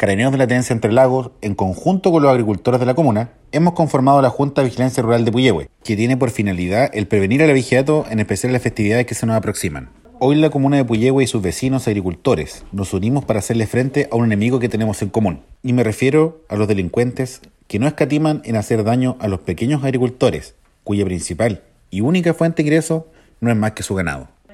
Carabineros de la Tenencia Entre Lagos, en conjunto con los agricultores de la comuna, hemos conformado la Junta de Vigilancia Rural de Puyehue, que tiene por finalidad el prevenir el abigeato, en especial las festividades que se nos aproximan. Hoy la comuna de Puyehue y sus vecinos agricultores nos unimos para hacerle frente a un enemigo que tenemos en común. Y me refiero a los delincuentes que no escatiman en hacer daño a los pequeños agricultores, cuya principal y única fuente de ingreso no es más que su ganado.